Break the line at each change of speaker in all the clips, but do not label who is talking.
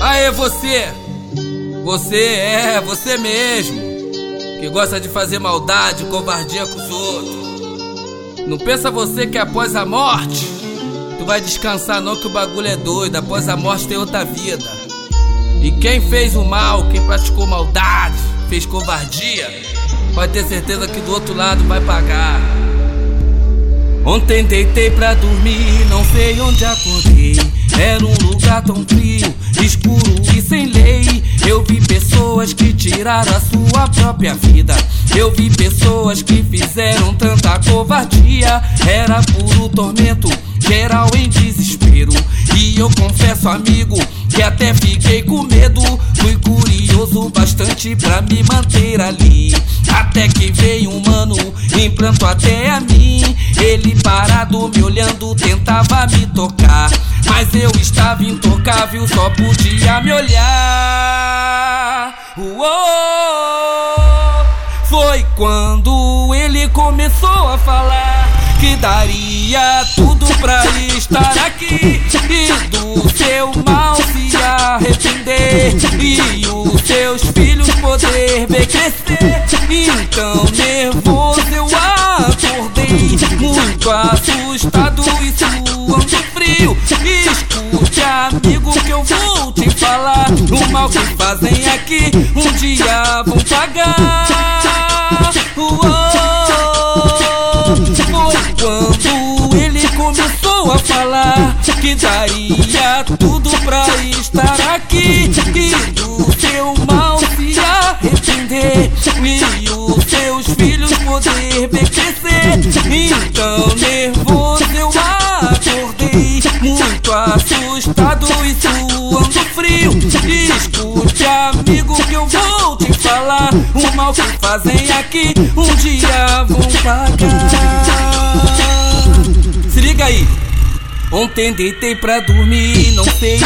Aê, você! Você é, você mesmo, que gosta de fazer maldade, covardia com os outros. Não pensa você que após a morte, tu vai descansar não que o bagulho é doido, após a morte tem outra vida. E quem fez o mal, quem praticou maldade, fez covardia, pode ter certeza que do outro lado vai pagar. Ontem deitei pra dormir, não sei onde acordei. Era um lugar tão frio, escuro e sem lei. Eu vi pessoas que tiraram a sua própria vida. Eu vi pessoas que fizeram tanta covardia. Era puro tormento, geral em desespero. E eu confesso, amigo, que até fiquei com medo. Fui curioso bastante pra me manter ali. Até que veio um mano, implantou até a mim. Ele parado me olhando, tentava me tocar. Mas eu estava intocável, só podia me olhar. Uou! Foi quando ele começou a falar que daria tudo pra estar aqui e do seu mal se arrepender e os seus filhos poder ver crescer. Então nervoso eu acordei, muito assustado e suando. Escute, amigo, que eu vou te falar. O mal que fazem aqui, um dia vão pagar. Foi quando ele começou a falar que daria tudo pra estar aqui assustado e suando frio. Escute, amigo, que eu vou te falar. O mal que fazem aqui, um dia vão pagar. Se liga aí. Ontem deitei pra dormir, não sei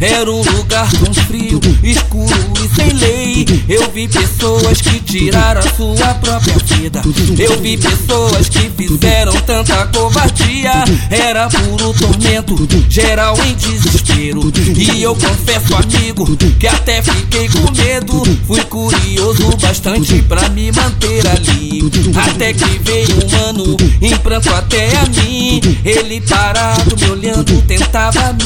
Era um lugar tão frio, escuro e sem lei. Eu vi pessoas que tiraram a sua própria vida. Eu vi pessoas que fizeram tanta covardia. Era puro tormento, geral em desespero. E eu confesso, amigo, que até fiquei com medo. Fui curioso bastante pra me manter ali. Até que veio um mano, em pranto até a mim. Ele parado me olhando, tentava me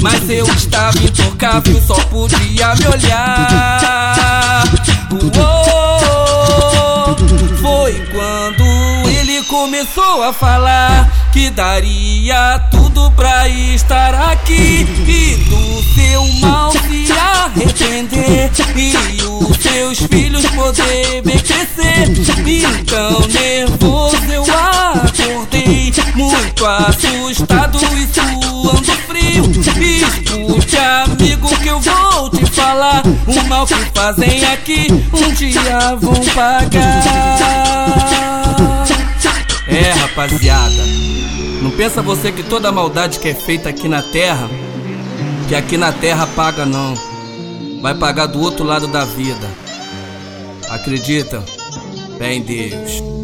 Mas eu estava intocável, só podia me olhar. Uou, foi quando ele começou a falar que daria tudo pra estar aqui e do seu mal se arrepender e os seus filhos poder ver crescer. Então nervoso eu acordei, muito assustado vou te falar: o mal que fazem aqui, um dia vão pagar. É, rapaziada, não pensa você que toda maldade que é feita aqui na terra, que aqui na terra paga não. Vai pagar do outro lado da vida. Acredita? Bem Deus.